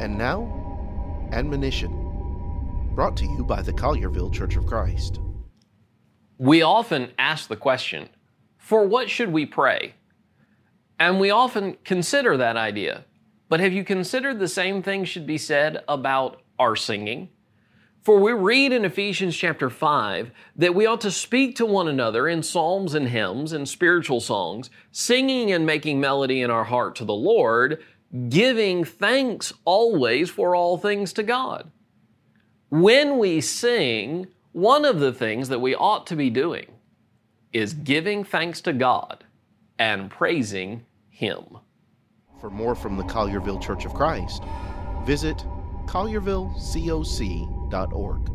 And now, admonition. Brought to you by the Collierville Church of Christ. We often ask the question, for what should we pray? And we often consider that idea. But have you considered the same thing should be said about our singing? For we read in Ephesians chapter 5 that we ought to speak to one another in psalms and hymns and spiritual songs, singing and making melody in our heart to the Lord, giving thanks always for all things to God. When we sing, one of the things that we ought to be doing is giving thanks to God and praising Him. For more from the Collierville Church of Christ, visit colliervillecoc.org.